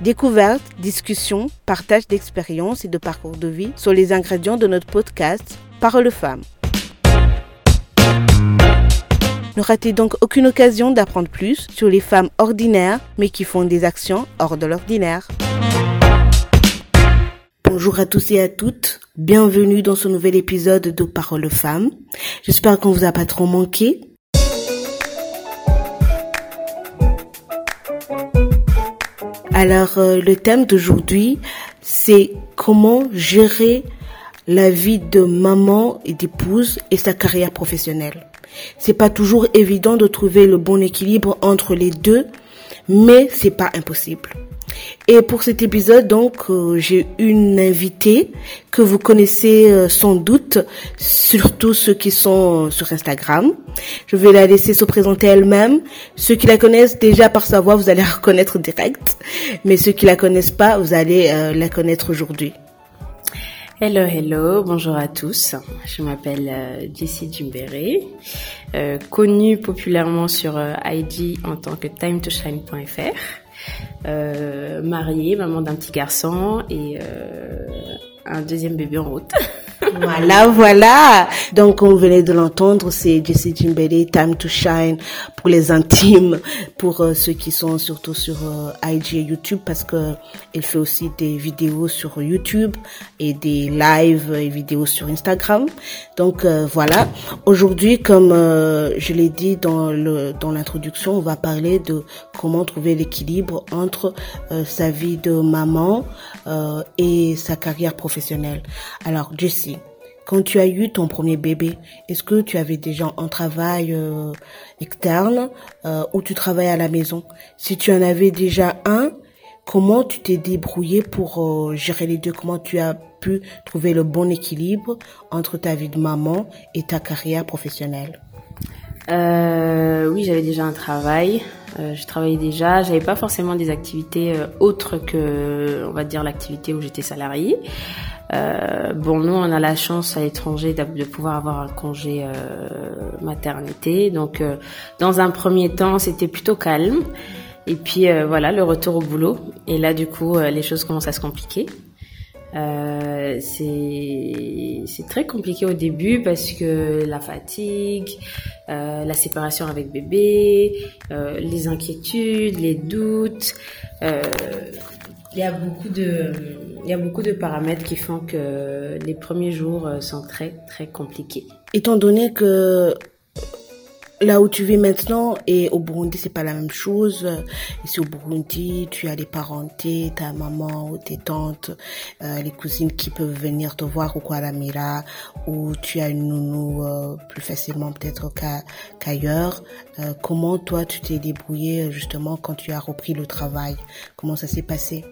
Découvertes, discussions, partage d'expériences et de parcours de vie sont les ingrédients de notre podcast Parole femmes. Ne ratez donc aucune occasion d'apprendre plus sur les femmes ordinaires mais qui font des actions hors de l'ordinaire? Bonjour à tous et à toutes, bienvenue dans ce nouvel épisode de Parole femmes. J'espère qu'on vous a pas trop manqué. Alors euh, le thème d'aujourd'hui, c'est comment gérer la vie de maman et d'épouse et sa carrière professionnelle. C'est pas toujours évident de trouver le bon équilibre entre les deux, mais c'est pas impossible. Et pour cet épisode, donc, euh, j'ai une invitée que vous connaissez euh, sans doute, surtout ceux qui sont euh, sur Instagram. Je vais la laisser se présenter elle-même. Ceux qui la connaissent déjà par sa voix, vous allez la reconnaître direct. Mais ceux qui la connaissent pas, vous allez la connaître aujourd'hui. Hello, hello, bonjour à tous. Je m'appelle Jessie Jumberry, connue populairement sur IG en tant que time2shine.fr euh, mariée, maman d'un petit garçon et euh, un deuxième bébé en route. voilà, voilà. Donc, on venait de l'entendre, c'est Jessie Jimbele, Time to Shine, pour les intimes, pour euh, ceux qui sont surtout sur euh, IG et YouTube, parce que elle fait aussi des vidéos sur YouTube et des lives et vidéos sur Instagram. Donc, euh, voilà. Aujourd'hui, comme je l'ai dit dans le dans l'introduction, on va parler de comment trouver l'équilibre entre sa vie de maman et sa carrière professionnelle. Alors, Jessie, quand tu as eu ton premier bébé, est-ce que tu avais déjà un travail euh, externe euh, ou tu travailles à la maison? Si tu en avais déjà un, comment tu t'es débrouillé pour euh, gérer les deux? Comment tu as pu trouver le bon équilibre entre ta vie de maman et ta carrière professionnelle? Oui, j'avais déjà un travail. Je travaillais déjà. J'avais pas forcément des activités autres que, on va dire, l'activité où j'étais salariée. Euh, bon, nous, on a la chance à l'étranger de, pouvoir avoir un congé euh, maternité. Donc, euh, dans un premier temps, c'était plutôt calme. Et puis, euh, voilà, le retour au boulot. Et là, du coup, euh, les choses commencent à se compliquer. c'est très compliqué au début parce que la fatigue, la séparation avec bébé, les inquiétudes, les doutes. il y a beaucoup de il y a beaucoup de paramètres qui font que les premiers jours euh, sont très très compliqués. Étant donné que là où tu vis maintenant et au Burundi c'est pas la même chose. Ici au Burundi, tu as les parentés, ta maman ou tes tantes, euh, les cousines qui peuvent venir te voir au Kualamira ou tu as une nounou euh, plus facilement peut-être qu'ailleurs. comment toi tu t'es débrouillé justement quand tu as repris le travail? Comment ça s'est passé?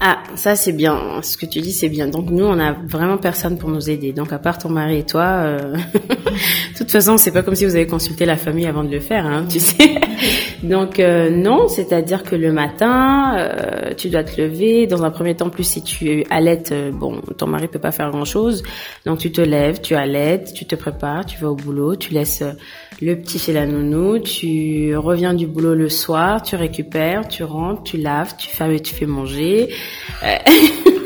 Ah, ça c'est bien. Ce que tu dis c'est bien. Donc nous on a vraiment personne pour nous aider. Donc à part ton mari et toi, euh... de toute façon c'est pas comme si vous avez consulté la famille avant de le faire, hein, tu sais. Donc euh, non, c'est-à-dire que le matin, euh, tu dois te lever. Dans un premier temps, plus si tu allaites, euh, bon, ton mari peut pas faire grand-chose. Donc tu te lèves, tu allaites, tu te prépares, tu vas au boulot, tu laisses le petit chez la nounou, tu reviens du boulot le soir, tu récupères, tu rentres, tu laves, tu fais, tu fais manger.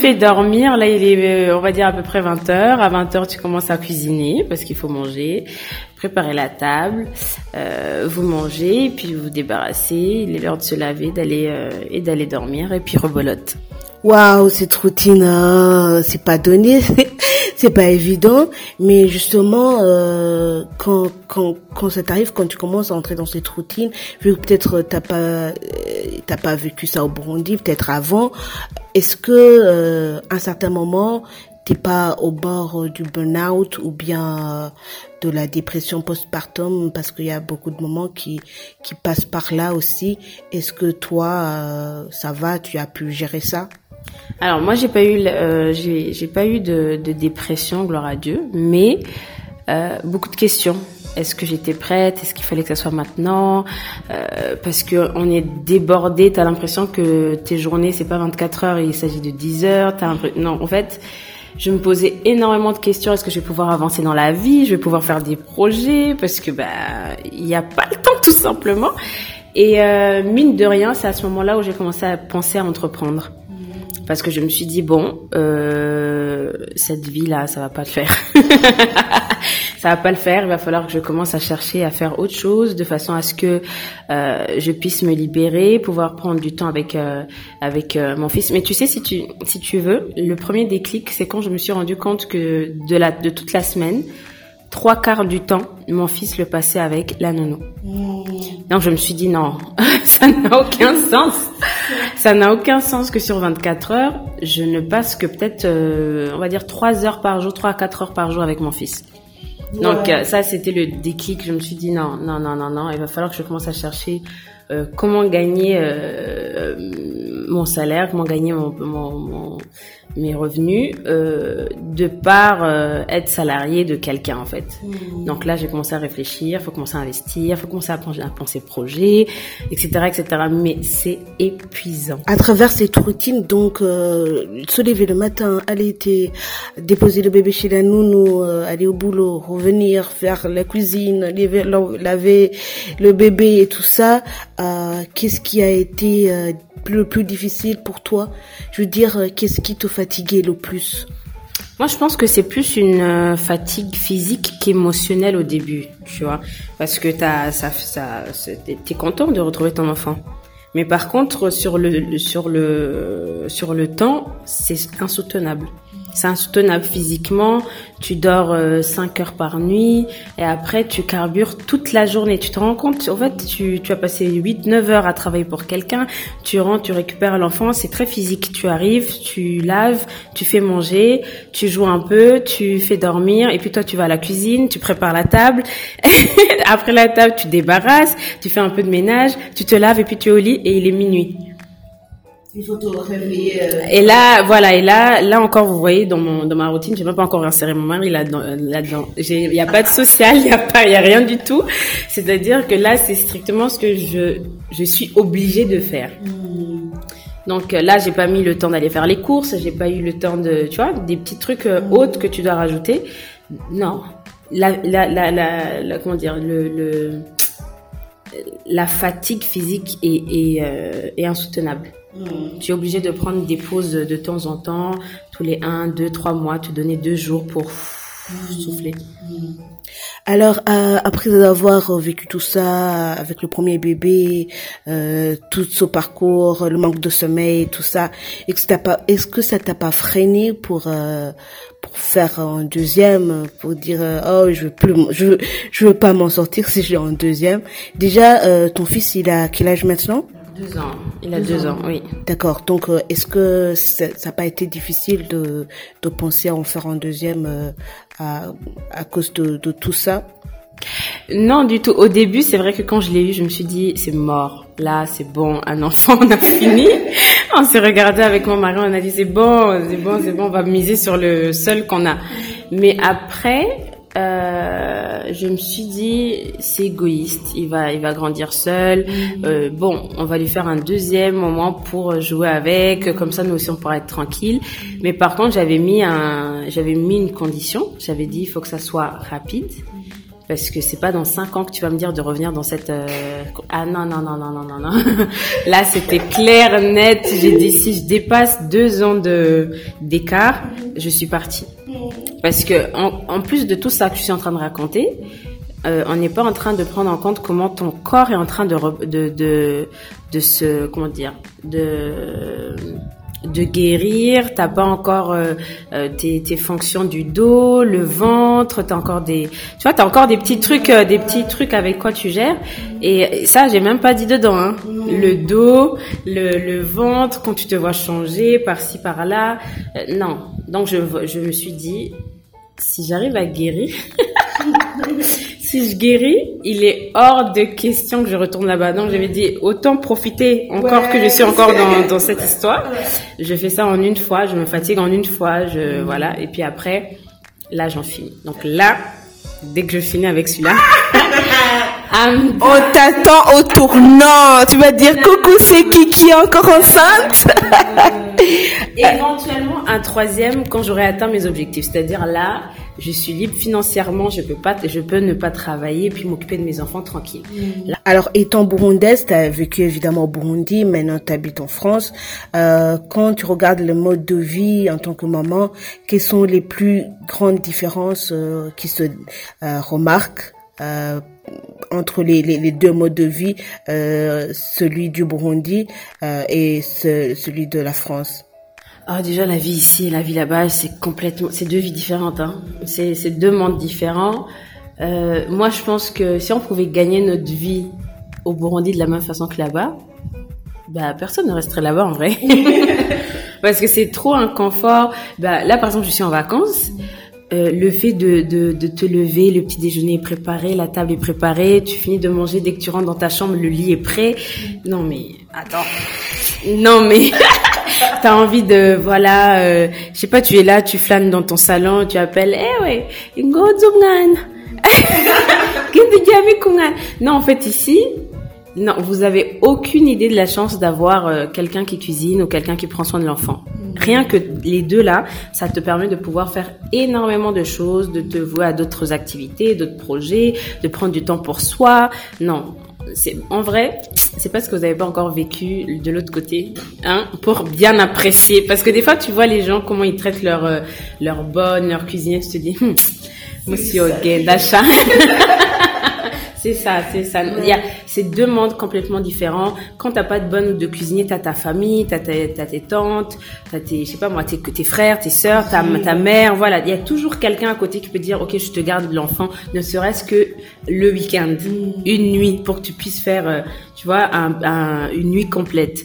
tu fais dormir. Là, il est, on va dire à peu près 20 heures. À 20 heures, tu commences à cuisiner parce qu'il faut manger, préparer la table, euh, vous mangez, puis vous débarrassez. Il est l'heure de se laver, d'aller euh, et d'aller dormir, et puis rebolote. Waouh, cette routine, euh, c'est pas donné, c'est pas évident, mais justement, euh, quand quand quand ça t'arrive, quand tu commences à entrer dans cette routine, vu que peut-être t'as pas euh, t'as pas vécu ça au Burundi, peut-être avant, est-ce que euh, à un certain moment t'es pas au bord du burn-out ou bien de la dépression postpartum parce qu'il y a beaucoup de moments qui qui passent par là aussi? Est-ce que toi ça va, tu as pu gérer ça? Alors moi j'ai pas eu euh, j'ai pas eu de, de, dépression gloire à Dieu, mais euh, beaucoup de questions. Est-ce que j'étais prête? Est-ce qu'il fallait que ça soit maintenant? Euh, Parce que on est débordé. T'as l'impression que tes journées c'est pas 24 heures, il s'agit de 10 heures. As non, en fait, je me posais énormément de questions. Est-ce que je vais pouvoir avancer dans la vie? Je vais pouvoir faire des projets? Parce que bah il n'y a pas le temps tout simplement. Et euh, mine de rien, c'est à ce moment-là où j'ai commencé à penser à entreprendre. Parce que je me suis dit, bon, euh, cette vie-là, ça va pas le faire. ça va pas le faire. Il va falloir que je commence à chercher à faire autre chose de façon à ce que euh, je puisse me libérer, pouvoir prendre du temps avec euh, avec euh, mon fils. Mais tu sais, si tu si tu veux, le premier déclic, c'est quand je me suis rendu compte que de la de toute la semaine, trois quarts du temps, mon fils le passait avec la nounou. Donc je me suis dit non, ça n'a aucun sens. Ça n'a aucun sens que sur 24 heures, je ne passe que peut-être, euh, on va dire, 3 heures par jour, 3 à 4 heures par jour avec mon fils. Donc euh, ça, c'était le déclic. Je me suis dit non, non, non, non, non, il va falloir que je commence à chercher euh, comment gagner euh, mon salaire, comment gagner mon, mon, mon mes revenus euh, de par euh, être salarié de quelqu'un en fait. Mmh. Donc là j'ai commencé à réfléchir, faut commencer à investir, faut commencer à penser, à penser projet, etc., etc. Mais c'est épuisant. À travers cette routine, donc euh, se lever le matin, aller déposer le bébé chez la nounou, euh, aller au boulot, revenir, faire la cuisine, laver, laver le bébé et tout ça, euh, qu'est-ce qui a été euh, le plus difficile pour toi? Je veux dire, euh, qu'est-ce qui te fatiguait le plus? Moi, je pense que c'est plus une fatigue physique qu'émotionnelle au début, tu vois, parce que t'as, ça, ça, t'es content de retrouver ton enfant. Mais par contre, sur le- sur le, sur le temps, c'est insoutenable. C'est insoutenable physiquement. Tu dors 5 heures par nuit et après tu carbures toute la journée. Tu te rends compte, en fait, tu, tu as passé 8-9 heures à travailler pour quelqu'un. Tu rentres, tu récupères l'enfant. C'est très physique. Tu arrives, tu laves, tu fais manger, tu joues un peu, tu fais dormir et puis toi tu vas à la cuisine, tu prépares la table. après la table, tu débarrasses, tu fais un peu de ménage, tu te laves et puis tu es au lit et il est minuit. Il faut te réveiller. Et là, voilà, et là, là encore, vous voyez, dans mon, dans ma routine, j'ai même pas encore inséré mon mari là-dedans, là-dedans. J'ai, il y a pas de social, il y a pas, il y a rien du tout. C'est-à-dire que là, c'est strictement ce que je, je suis obligée de faire. Donc euh, là, j'ai pas mis le temps d'aller faire les courses, j'ai pas eu le temps de, tu vois, des petits trucs euh, autres que tu dois rajouter. Non, la, la, la, la, la- comment dire, le, le, la fatigue physique est, est, euh, est insoutenable. Tu es obligé de prendre des pauses de temps en temps, tous les 1, 2, 3 mois, te donner deux jours pour souffler. Alors, euh, après avoir vécu tout ça avec le premier bébé, euh, tout ce parcours, le manque de sommeil, tout ça, est-ce que, pas, est-ce ça t'a pas freiné pour euh, pour faire un deuxième, pour dire euh, oh je veux plus, je veux, je veux pas m'en sortir si j'ai un deuxième? Déjà, euh, ton fils il a quel âge maintenant? Deux ans. Il a deux, ans. oui. D'accord. Donc, euh, est-ce que ça n'a pas été difficile de, de penser à en faire un deuxième euh, à, à cause de, de tout ça? Non, du tout. Au début, c'est vrai que quand je l'ai eu, je me suis dit, c'est mort. Là, c'est bon, un enfant, on a fini. on s'est regardé avec mon mari, on a dit, c'est bon, c'est bon, c'est bon, on va miser sur le seul qu'on a. Mais après, euh, je me suis dit, c'est égoïste, il va, il va grandir seul. Euh, bon, on va lui faire un deuxième moment pour jouer avec, comme ça nous aussi on pourra être tranquille. Mais par contre, j'avais mis un, j'avais mis une condition. J'avais dit, il faut que ça soit rapide parce que c'est pas dans cinq ans que tu vas me dire de revenir dans cette euh, ah non non non non non non non là c'était clair net j'ai dit si je dépasse deux ans de d'écart je suis partie parce que en, en plus de tout ça que je suis en train de raconter euh, on n'est pas en train de prendre en compte comment ton corps est en train de de de, de se comment dire de de guérir, t'as pas encore euh, euh, tes, tes fonctions du dos, le ventre, t'as encore des, tu vois, t'as encore des petits trucs, euh, des petits trucs avec quoi tu gères. Et ça, j'ai même pas dit dedans. Hein. Le dos, le, le ventre, quand tu te vois changer par-ci par-là, euh, non. Donc je, je me suis dit, si j'arrive à guérir. si je guéris, il est hors de question que je retourne là-bas. Donc, j'avais dit, autant profiter encore que je suis encore dans, dans cette histoire. Je fais ça en une fois, je me fatigue en une fois, je, voilà. Et puis après, là, j'en finis. Donc là, dès que je finis avec celui-là, I'm On t'attend au tournant. Tu vas dire coucou, c'est qui qui est encore enceinte? Éventuellement un troisième quand j'aurai atteint mes objectifs. C'est-à-dire là, je suis libre financièrement, je peux pas, je peux ne pas travailler puis m'occuper de mes enfants tranquille. Mm. Alors, étant burundaise, tu as vécu évidemment au Burundi, maintenant tu habites en France. Euh, quand tu regardes le mode de vie en tant que maman, quelles sont les plus grandes différences euh, qui se euh, remarquent? Euh, entre les, deux modes de vie, euh, celui du Burundi euh, et ce, celui de la France ah, déjà, la vie ici et la vie là-bas, c'est complètement, c'est deux vies différentes. Hein. C'est, deux mondes différents. Moi, je pense que si on pouvait gagner notre vie au Burundi de la même façon que là-bas, bah personne ne resterait là-bas en vrai. Parce que c'est trop un confort. Bah, là, par exemple, je suis en vacances. Euh, le fait de, de, de, te lever, le petit déjeuner est préparé, la table est préparée, tu finis de manger dès que tu rentres dans ta chambre, le lit est prêt. Non mais attends, non mais t'as envie de voilà, euh, je sais pas, tu es là, tu flânes dans ton salon, tu appelles, eh ouais, non en fait ici non, vous avez aucune idée de la chance d'avoir euh, quelqu'un qui cuisine ou quelqu'un qui prend soin de l'enfant. Rien que les deux là, ça te permet de pouvoir faire énormément de choses, de te vouer à d'autres activités, d'autres projets, de prendre du temps pour soi. Non, c'est en vrai, c'est parce que vous n'avez pas encore vécu de l'autre côté, hein, pour bien apprécier. Parce que des fois, tu vois les gens comment ils traitent leur euh, leur bonne, leur cuisinière, tu te dis, hum, monsieur d'achat. C'est ça, c'est ça. Il y a ces deux mondes complètement différents. Quand t'as pas de bonne ou de cuisinier, t'as ta famille, t'as as tes tantes, t'as tes, je sais pas moi, tes, tes frères, tes sœurs, ta, ta mère, voilà. Il y a toujours quelqu'un à côté qui peut dire, ok, je te garde l'enfant, ne serait-ce que le week-end, mm. une nuit, pour que tu puisses faire, euh, tu vois, un, une nuit complète.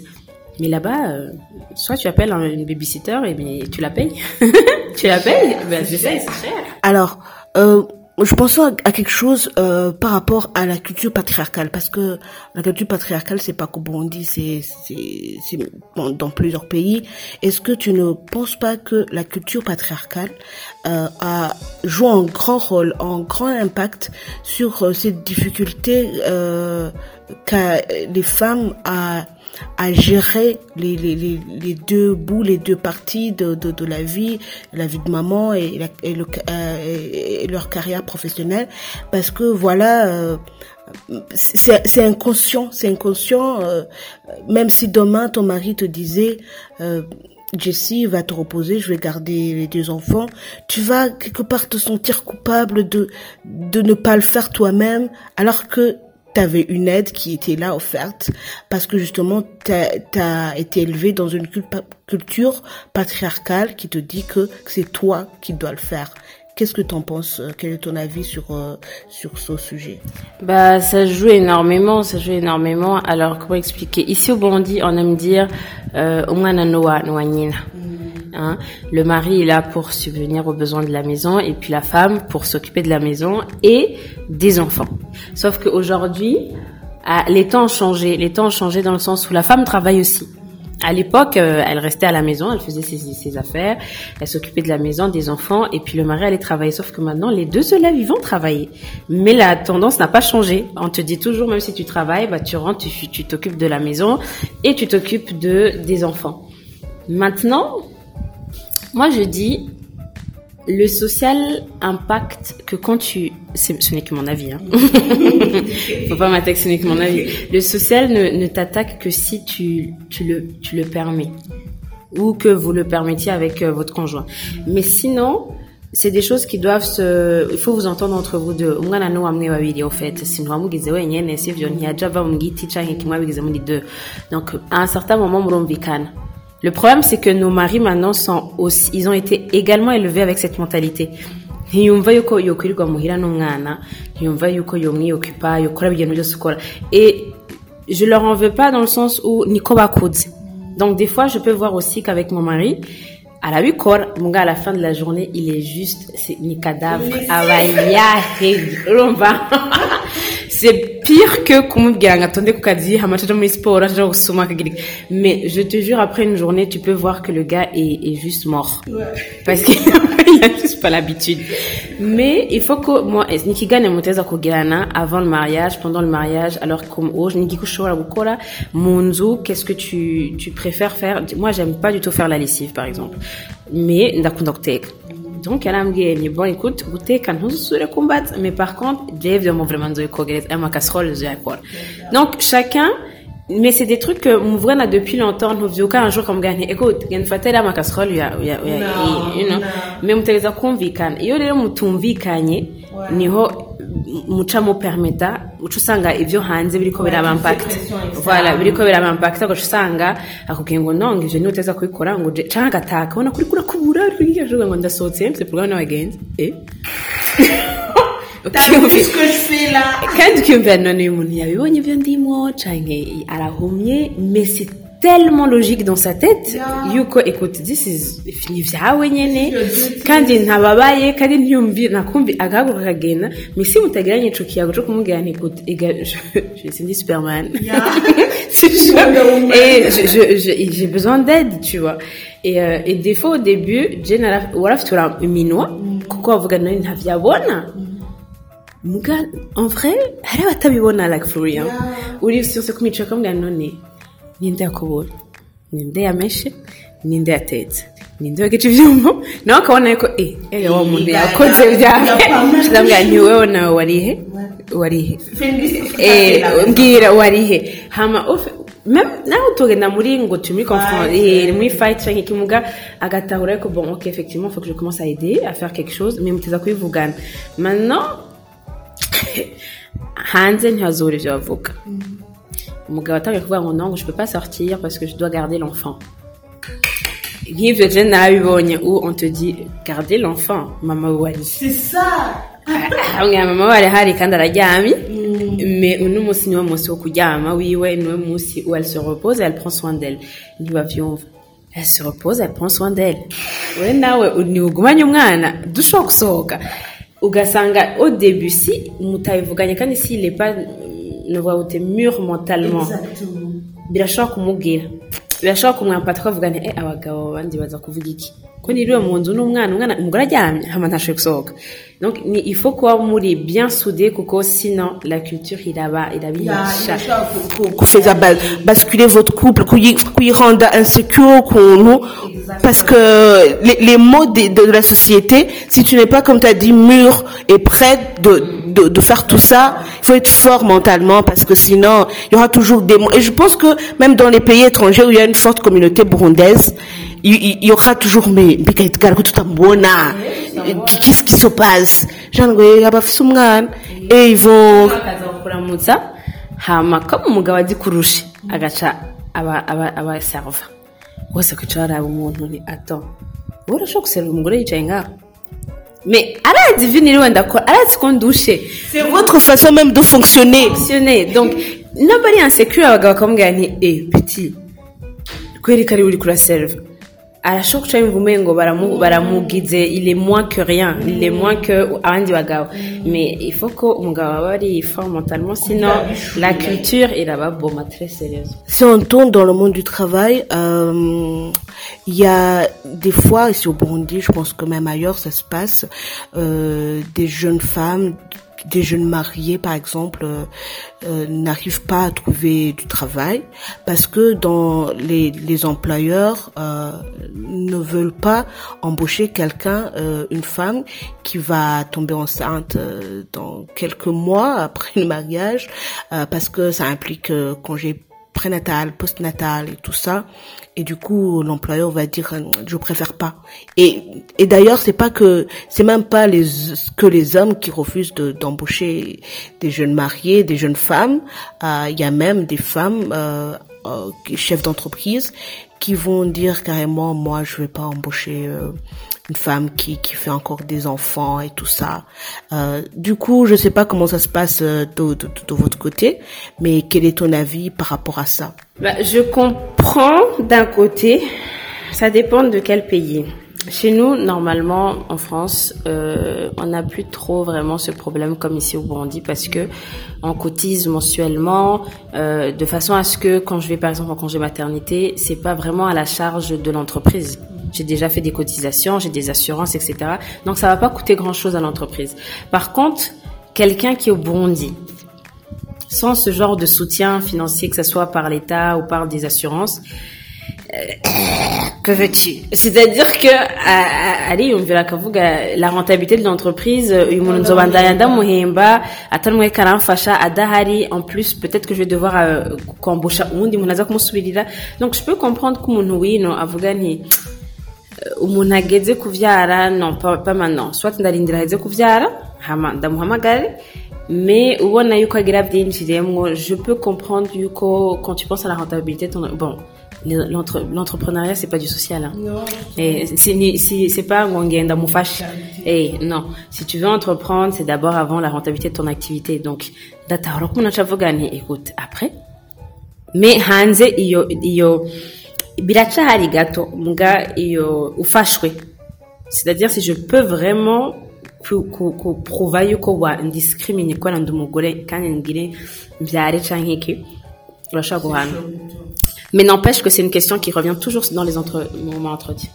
Mais là-bas, euh, soit tu appelles une babysitter et bien tu la payes. tu la payes, ben, c'est ça, c'est cher. Alors, euh, je pense à, quelque chose euh, par rapport à la culture patriarcale parce que la culture patriarcale c'est pas qu'au Burundi c'est c'est dans, dans, plusieurs pays. Est-ce que tu ne penses pas que la culture patriarcale euh, a joue un grand rôle un grand impact sur euh, cette difficulté euh, qu'a les femmes à à gérer les, les, les, deux bouts, les deux parties de, de, de la vie, la vie de maman et, la, et, le, euh, et leur carrière professionnelle, parce que voilà, euh, c'est inconscient, c'est inconscient. Euh, même si demain ton mari te disait euh, Jessie va te reposer, je vais garder les deux enfants. Tu vas quelque part te sentir coupable de de ne pas le faire toi-même, alors que tu avais une aide qui était là offerte parce que justement tu as, été élevé dans une culture patriarcale qui te dit que c'est toi qui dois le faire. Qu'est-ce que tu en penses euh, Quel est ton avis sur euh, sur ce sujet? Bah ça joue énormément, ça joue énormément. Alors comment expliquer? Ici au Burundi, on aime dire euh, Hein. Le mari est là pour subvenir aux besoins de la maison et puis la femme pour s'occuper de la maison et des enfants. Sauf qu'aujourd'hui, les temps ont changé. Les temps ont changé dans le sens où la femme travaille aussi. À l'époque, euh, elle restait à la maison, elle faisait ses, ses affaires, elle s'occupait de la maison, des enfants, et puis le mari allait travailler. Sauf que maintenant, les deux se lèvent, ils vont travailler. Mais la tendance n'a pas changé. On te dit toujours, même si tu travailles, bah, tu rentres, tu t'occupes de la maison et tu t'occupes de des enfants. Maintenant, moi, je dis, le social impacte que quand tu... Ce n'est que mon avis. Hein. Faut pas m'attaquer, ce n'est que mon avis. Le social ne, ne t'attaque que si tu, tu, le, tu le permets. Ou que vous le permettiez avec euh, votre conjoint. Mais sinon, c'est des choses qui doivent se il faut vous entendre entre vous deux umwana no wamwe babiri au fait sinon wamugize wenyene sivyo ntiyaja ava mu giti canke kimwe abigize muri deux donc à un certain moment murumvikana le problème, c'est que nos maris maintenant sont aussi, ils ont été également élevés avec cette mentalité. et je leur en veux pas dans le sens où donc des fois je peux voir aussi qu'avec mon mari arabikora muga à la fin de la journée il est juste c'est ni cadavre c'est pire que kumubwira atonde ku kazi amacaja muri sport aja gusoma mais je te jure après une journée tu peux voir que le gars est, est juste mort. Ouais. parce qu'il a juste pas l'habitude. Mais il faut que moi nikigane muteza kugirana avant le mariage pendant le mariage alors comme oh nigiko ushobora gukora mu nzu qu'est-ce que tu tu préfères faire? Moi j'aime pas du tout faire la lessive par exemple. Mais ndakunda guteka donc yarambwiye ni bon écoute guteka ntuzusubire kumbaza mais par contre jewe vraiment vraiment nzoyikogereza aya makasserole nzoyakora donc chacun mais c'est des trucs que muvugana depuis longtemps. Ntuvyuka un jour kamubwira nti écoute genda ufate iriya makasserole uya uya uya No, you know no. mais mutegereza kumvikana iyo rero mutumvikanye niho muca mupermeta uca usanga ibyo hanze biriko birabampakita voilà biriko birabampakita ugaca usanga akubwiye ngo no ngo ivyo ni we uteza kubikora ngo je canke agataka. Ubona kuri kurakubura uri kugira ngo ndasohotse c'est programme n'abagenzi eh? Kandi ukiyumvira none uyu muntu yabibonye ibyo ndimo canke arahumye c'est tellement logique dans sa tête. Yeah. yuko écoute this is ni vyawe nyene kandi ntababaye kandi ntiyumvi nakumvi agahaguruka akagenda mais si mutagiranye ico kiyago co kumubwira nti écoute ega je, je suis dit Superman. Yeah. Si je- Wonder Woman. et je- je- je- j'ai besoin d'aide tu vois. Et, euh, et des fois au début Jen ara- warafitura iminwa kuko wavuga none ntavyabona muga en vrai hari abatabibona like for real uri kumwicara none ninde yakubura ninde yameshe? Ninde yatetse? Ninde yogeje ibyuma nawe ukabona yuko eee wa muntu yakoze byawe ndamubwira nti wowe eh, nawe warihe warihe mbwira warihe hama nawe tugenda muri ngo tumi confronter muri fight cyangwa ikimuga agatahura yuko bon ok effectivement faut que je commence à aider à faire quelque chose. Mais muteza kubivugana maintenant hanze ntihazure ibyo bavuga umugabo atangiye kuvuga ngo non je peux pas sortir parce que je dois garder l'enfant. Nk'ivyo je nabibonye où on te dit garder l'enfant mama wari C'est ça. Hamwe mama wari hari kandi araryamye mais uno munsi niwo munsi wo kuryama wiwe niwe munsi où elle se repose elle prend soin d'elle. Ntibavyumva elle se repose elle prend soin d'elle. We nawe ntiugumanye umwana dushobora gusohoka ugasanga au début si mutabivuganye kandi s'il est pas ne voit ute mûr mentalement. Exactement. birashobora kumubwira. Birashobora kumwampata ukavuga nti eh abagabo bandi baza kuvuga iki? Ko niriwe mu nzu n'umwana umwana umugore aryamye hama ntashoboye gusohoka. Donc ni il faut kuba muri bien soudé kuko sinon la culture iraba fait bas- basculer votre couple, rende insécure, nous, parce que les, les mots de, de la société, si tu n'es pas, comme tu as dit, mûr et prêt de, de, de faire tout ça, il faut être fort mentalement, parce que sinon, il y aura toujours des mots. Et je pense que même dans les pays étrangers où il y a une forte communauté burundaise, il, il- il y aura toujours, mais, mais qu'est-ce qu'est-ce qui se passe? Genre, et ils vont, akaza kukuramutsa hama ko umugabo azi kurusha agaca aba aba aba serva bose kwicara baraba umuntu ni ato wowe urashobora guserura umugore yicaye ngaho mais niriwe ndakora arazi ko ndushe c'est votre façon même de fonctionner. fonctionner. Donc nobody insecure abagabo bakamubwira nti eh petit. Kweri kari uri kuraserva arashobora guca yumva umengo baramu- baramugize il est moins que rien. Il est moins que abandi bagabo mais il faut ko umugabo aba ari fort mentalement sinon la culture irababoma très sérieuse. Si on tourne dans le monde du travail, euh, il y a des fois, ici au Burundi, je pense que même ailleurs ça se passe, euh, des jeunes femmes, des jeunes mariés par exemple, euh, euh, n'arrivent pas à trouver du travail parce que dans les, les employeurs euh, ne veulent pas embaucher quelqu'un, euh, une femme qui va tomber enceinte euh, dans quelques mois après le mariage euh, parce que ça implique congé prénatal, postnatal et tout ça. Et du coup, l'employeur va dire, euh, je préfère pas. Et, et d'ailleurs, c'est pas que, c'est même pas les, que les hommes qui refusent de- d'embaucher des jeunes mariés, des jeunes femmes. Euh, Il y a même des femmes, euh, euh, chefs d'entreprise, qui vont dire carrément, moi, je vais pas embaucher une femme qui, qui fait encore des enfants et tout ça. Euh, du coup, je sais pas comment ça se passe euh, de, de, de votre côté, mais quel est ton avis par rapport à ça? Bah, je comprends d'un côté, ça dépend de quel pays. Chez nous, normalement, en France, euh, on n'a plus trop vraiment ce problème comme ici au Burundi parce que on cotise mensuellement euh, de façon à ce que quand je vais par exemple en congé maternité, c'est pas vraiment à la charge de l'entreprise. J'ai déjà fait des cotisations, j'ai des assurances, etc. Donc ça va pas coûter grand chose à l'entreprise. Par contre, quelqu'un qui est au Burundi, sans ce genre de soutien financier, que ce soit par l'État ou par des assurances, euh, que veux-tu? C'est-à-dire que ariyumvira akavuga la rentabilité de l'entreprise karamfasha adahari en plus peut-être que je vais devoir euh, kwambusha uwundi muntu aza kumusubirira donc je peux comprendre ko umuntu wino avuga nti umuntu ageze kuvyara non pas, pas maintenant. Soit ndarindira aheze kuvyara hama ndamuhamagare mais ubona yuko agira byinjiremwo je peux comprendre yuko quand tu penses à la rentabilité ton bon l'entre- l'entrepreneuriat c'est pas du social hein. Et c'est ni- si- c'est pas ngo ngenda mufashe eh non. Si tu veux entreprendre c'est d'abord avant la rentabilité de ton activité. Donc ndatahura ko umuntu aca avuga nti écoute après. Mais hanze iyo iyo biracahari gato muga iyo ufashwe c'est-à-dire si je peux vraiment ku- ku- ku- prouva yuko wa ndiscrimine ko ndi umugore kandi ngire mbyare canke iki urashobora guhana mais n'empêche que c'est une question qui revient toujours dans les entre moments d'entretien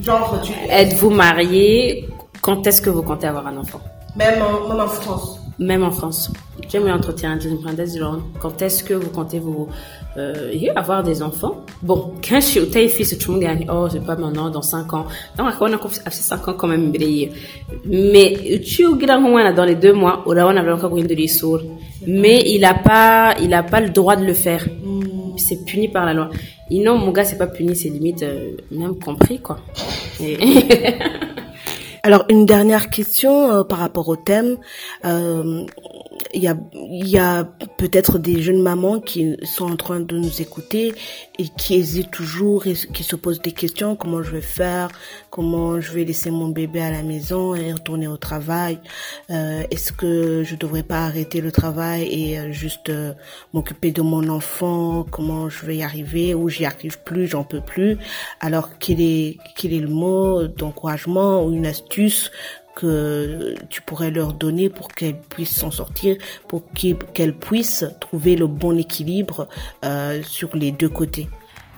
Genre, tu... êtes-vous marié? Quand est-ce que vous comptez avoir un enfant? Même, en, même en France. Même en France. J'aime l'entretien deuxième parenthèse genre, quand est-ce que vous comptez vous euh, avoir des enfants? Bon quand je suis au fils tu me gagnes oh c'est pas maintenant dans 5 ans. Donc on a fait 5 ans quand même mais tu nk'umwana dans les deux mois urabona vraiment guhindura isura mais il a pas il a pas le droit de le faire. C'est puni par la loi. Et non mon gars c'est pas puni c'est limite euh, même compris quoi. Et- Alors, une dernière question euh, par rapport au thème. Euh, Il y a, y a peut-être des jeunes mamans qui sont en train de nous écouter et qui hésitent toujours et qui se posent des questions. Comment je vais faire? Comment je vais laisser mon bébé à la maison et retourner au travail? Euh, Est-ce que je devrais pas arrêter le travail et euh, juste euh, m'occuper de mon enfant? Comment je vais y arriver? Ou j'y arrive plus, j'en peux plus? Alors, quel est, quel est le mot d'encouragement ou une astuce que tu pourrais leur donner pour qu'elles puissent s'en sortir, pour qu'elles puissent trouver le bon équilibre euh, sur les deux côtés.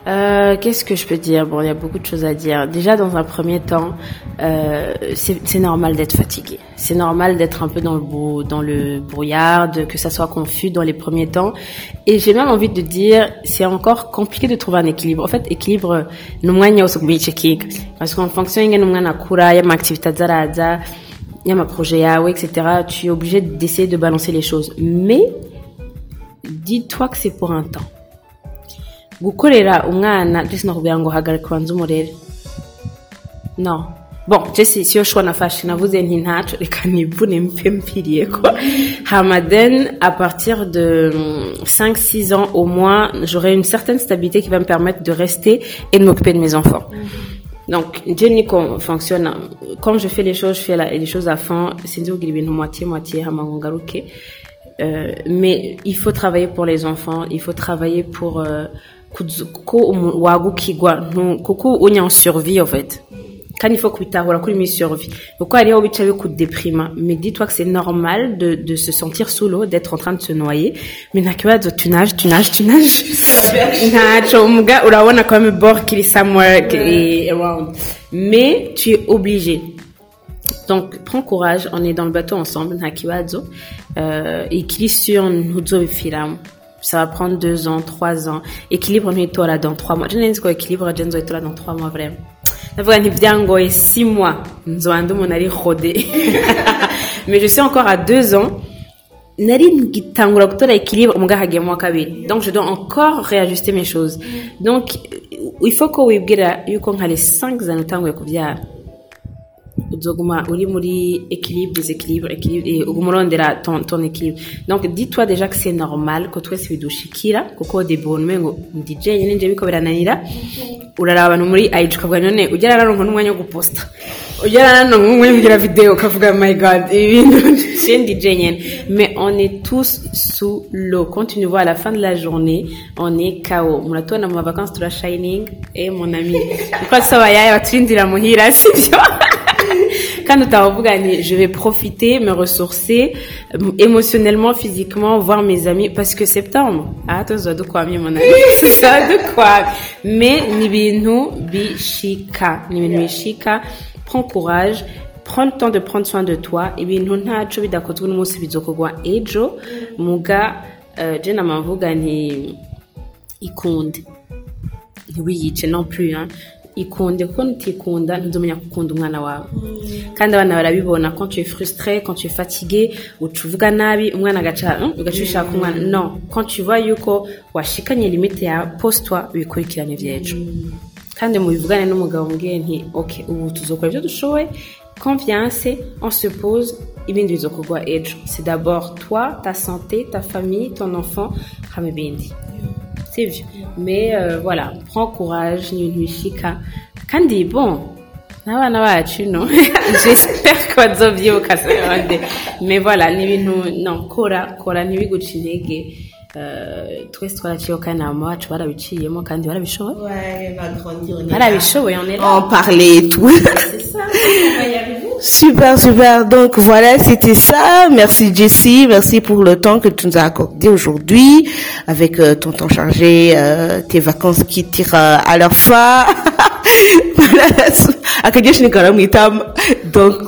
Euh, Qu'est-ce que je peux dire? Bon, il y a beaucoup de choses à dire. Déjà, dans un premier temps, euh, c'est normal d'être fatigué. C'est normal d'être un peu dans le beau, dans le brouillard, que ça soit confus dans les premiers temps. Et j'ai même envie de dire, c'est encore compliqué de trouver un équilibre. En fait, équilibre, kubichekiga. Parce qu'en fonction y'ingene umwana akura, y'ama activité azaraza, y'ama projet yawe, etc., tu es obligé d'essayer de balancer les choses. Mais, dis-toi que c'est pour un temps. Gukorera umwana je sinakubwira ngo hagarika ubanze umurere. No. Bon je si siyo shwa nafashe navuze nti ntaco reka nivune mpe mpiriye ko. Hama then à partir de 5 6 ans au moins j'aurai une certaine stabilité qui va me permettre de rester et de m'occuper de mes enfants. Donc Dieu ni qu'on fonctionne comme je fais les choses je fais la- les choses à fond ibintu moitié moitié Euh, mais il faut travailler pour les enfants, il faut travailler pour euh, wagukigwa ntu- kuko unya en survie en fait. Kandi il faut kubitahura kuri muri survie kuko hariho bica bikudeprima mais dis-toi que c'est normal de, de se sentir sous l'eau d'être en train de se noyer. Mais nta kibazo tu nages tu nages tu nages. Ntaco muga urabona quand même bord kiri somewhere kiri around. Mais tu es obligé. Donc, prends courage, on est dans le bateau ensemble, nta kibazo. Euh, équilibre ntuzobipfiramo. Ça va prendre deux ans, trois ans. Équilibre ntuitora dans trois mois. Je n'ai pas équilibre, je nzoitora dans trois mois vraiment. Ndavuga nti byangoye six mois, nzoba ndi umuntu ari rodé. Mais je suis encore à deux ans. nari ngitangura gutora équilibre muga hagiyemo wa kabiri donc je dois encore réajuster mes choses donc il faut ko wibwira yuko nka les 5 ans utanguye kubyara uzoguma uri muri équilibre déséquilibre équilibre et uguma urondera ton, ton équilibre. Donc dis-toi déjà que c'est normal ko twese bidushikira kuko debonme ngo ndi jenyine nje biko birananira uraraba abantu muri IG ukavuga none ugera naronka n'umwanya wo guposta. Ugera naronka n'umwanya wo kugira video ukavuga my god ibi bintu c'est ndi jenyine mais on est tous sous l'eau. Quand tu nous vois à la fin de la journée on est KO muratubona mu vacances tura shining eh mon ami. Uko asaba yaya baturindira muhira sibyo quand utavuga ni je vais profiter me ressourcer euh, émotionnellement physiquement voir mes amis. Parce que septembre ah tuzoba dukwamye mon ami? Tuzoba dukwamye mais ni bishika. Ni bishika prends courage prends le temps de prendre soin de toi. Ibintu ntaco bidakozwe n'umunsi bizokorwa ejo muga je namavuga nti ikunde ntiwiyice non plus hein. Ikunde kuko nutikunda ntuzomenya gukunda umwana wawe. Kandi abana barabibona quand tu es frustré quand tu es fatigué uca uvuga nabi umwana agaca "Hmm, ugaca ubishaka umwana. Non quand tu vois yuko washikanye limite ya pose toi wikurikirane vy'ejo kandi mubivugane n'umugabo mbwiye nti ok ubu tuzokora ibyo dushoboye confiance on se pose ibindi bizokorwa ejo. C'est d'abord toi ta santé ta famille ton enfant hama ibindi sivyo mais euh, voilà prends courage bishika kandi bon n'abana bacu no j'espère ko bazovyibuka mais voilà ni ibintu no kora kora ntibiguce intege Euh, twese twaraciyeho kandi na mama wacu barabiciyemo kandi barabishoboye Ouais, on va grandir, on est là. barabishoboye on est là. En parler et tout. c'est ça Super, super. Donc voilà, c'était ça. Merci Jessie, merci pour le temps que tu nous as accordé aujourd'hui avec euh, ton temps chargé, euh, tes vacances qui tirent euh, à leur fin. Donc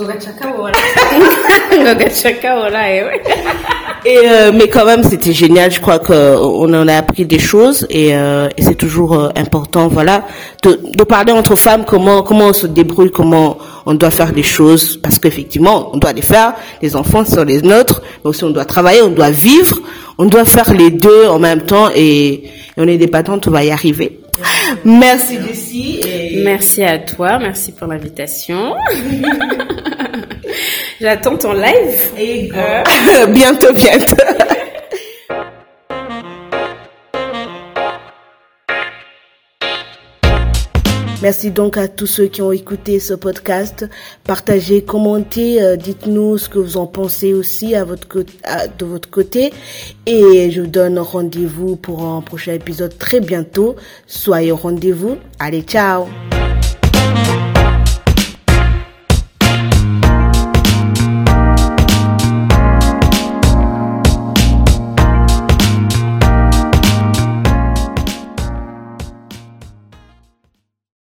ewe Et euh, mais quand même, c'était génial. Je crois que euh, on en a appris des choses et, euh, et c'est toujours euh, important, voilà, de, de parler entre femmes comment comment on se débrouille, comment on doit faire les choses, parce qu'effectivement, on doit les faire. Les enfants sont les nôtres, mais aussi on doit travailler, on doit vivre, on doit faire les deux en même temps et, et on est des patentes, on va y arriver. Merci. Et... merci à toi merci pour l'invitation j'attends ton live et bientôt, bientôt. Merci donc à tous ceux qui ont écouté ce podcast. Partagez, commentez, euh, dites-nous ce que vous en pensez aussi à votre de votre côté. Et je vous donne rendez-vous pour un prochain épisode très bientôt. Soyez au rendez-vous. Allez, ciao